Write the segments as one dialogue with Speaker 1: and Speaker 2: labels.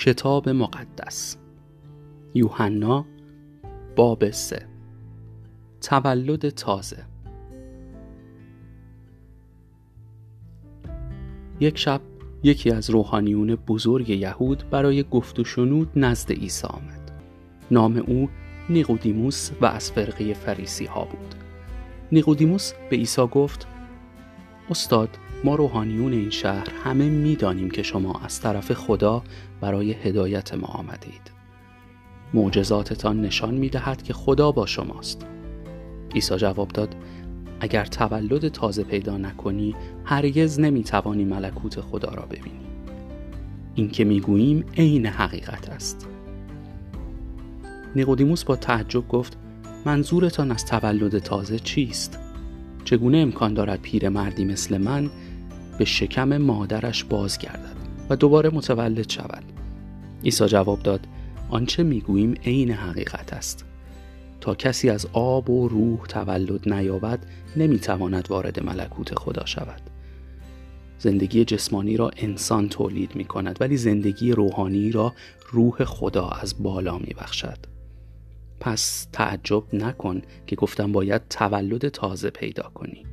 Speaker 1: کتاب مقدس. یوحنا باب سه. تولد تازه. یک شب یکی از روحانیون بزرگ یهود برای گفت و شنود نزد عیسی آمد. نام او نیقودیموس و از فرقه فریسی ها بود. نیقودیموس به عیسی گفت استاد ما روحانیون این شهر همه می‌دانیم که شما از طرف خدا برای هدایت ما آمدید. معجزاتتان نشان می دهد که خدا با شماست. عیسی جواب داد اگر تولد تازه پیدا نکنی هرگز نمی توانی ملکوت خدا را ببینی. این که می‌گوییم عین حقیقت است. نیقودیموس با تعجب گفت منظورتان از تولد تازه چیست؟ چگونه امکان دارد پیرمردی مثل من به شکم مادرش بازگردد و دوباره متولد شود. عیسی جواب داد آنچه می‌گوییم عین حقیقت است. تا کسی از آب و روح تولد نیابد نمی‌تواند وارد ملکوت خدا شود. زندگی جسمانی را انسان تولید می کند ولی زندگی روحانی را روح خدا از بالا می بخشد. پس تعجب نکن که گفتم باید تولد تازه پیدا کنی.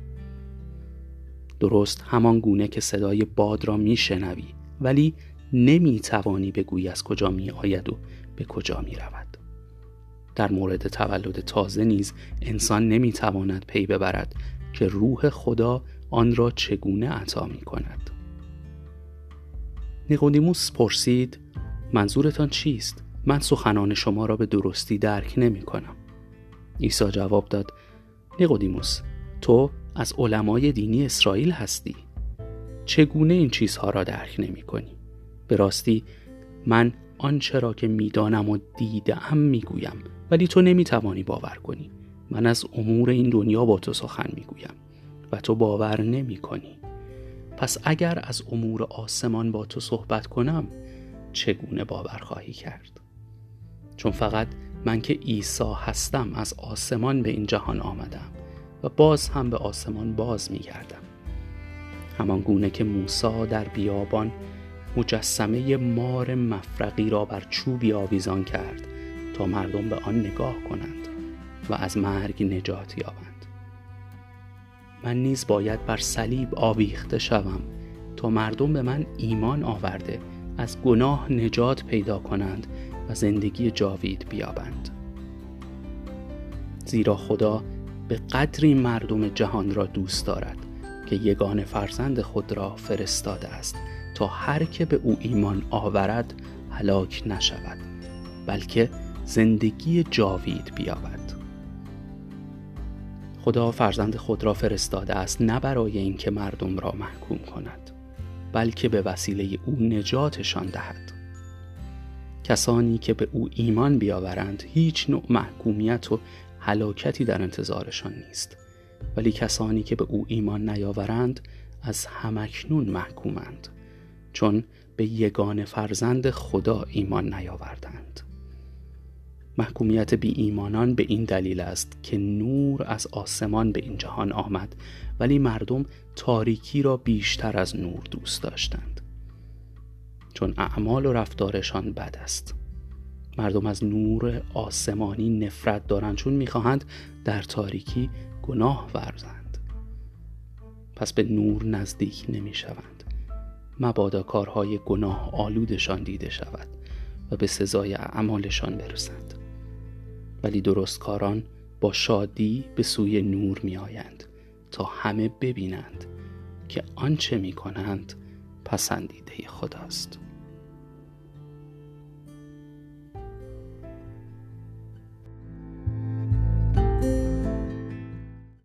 Speaker 1: درست همان گونه که صدای باد را میشنوی ولی نمی توانی بگویی از کجا می آید و به کجا می رود. در مورد تولد تازه نیز انسان نمی تواند پی ببرد که روح خدا آن را چگونه عطا می کند. نیقودیموس پرسید منظورتان چیست؟ من سخنان شما را به درستی درک نمی کنم. عیسی جواب داد نیقودیموس تو از علمای دینی اسرائیل هستی. چگونه این چیزها را درک نمی کنی؟ به راستی من آنچه را که می‌دانم و دیدم می‌گویم ولی تو نمی‌توانی باور کنی. من از امور این دنیا با تو سخن می‌گویم و تو باور نمی کنی. پس اگر از امور آسمان با تو صحبت کنم چگونه باور خواهی کرد؟ چون فقط من که عیسی هستم از آسمان به این جهان آمدم. و باز هم به آسمان باز می گردم همان گونه که موسی در بیابان مجسمه مار مفرقی را بر چوبی آویزان کرد تا مردم به آن نگاه کنند و از مرگ نجات یابند. من نیز باید بر صلیب آویخته شوم تا مردم به من ایمان آورده از گناه نجات پیدا کنند و زندگی جاوید بیابند. زیرا خدا به قدری مردم جهان را دوست دارد که یگان فرزند خود را فرستاده است تا هر که به او ایمان آورد هلاک نشود بلکه زندگی جاوید بیابد. خدا فرزند خود را فرستاده است نه برای اینکه مردم را محکوم کند بلکه به وسیله او نجاتشان دهد. کسانی که به او ایمان بیاورند هیچ نوع محکومیت و هلاکتی در انتظارشان نیست ولی کسانی که به او ایمان نیاورند از همکنون محکومند چون به یگان فرزند خدا ایمان نیاوردند. محکومیت بی ایمانان به این دلیل است که نور از آسمان به این جهان آمد ولی مردم تاریکی را بیشتر از نور دوست داشتند. چون اعمال و رفتارشان بد است. مردم از نور آسمانی نفرت دارند چون می‌خواهند در تاریکی گناه ورزند. پس به نور نزدیک نمی‌شوند. مبادا کارهای گناه آلودشان دیده شود و به سزای اعمالشان برسند. ولی درستکاران با شادی به سوی نور می آیند تا همه ببینند که آنچه می کنند پسندیده خداست.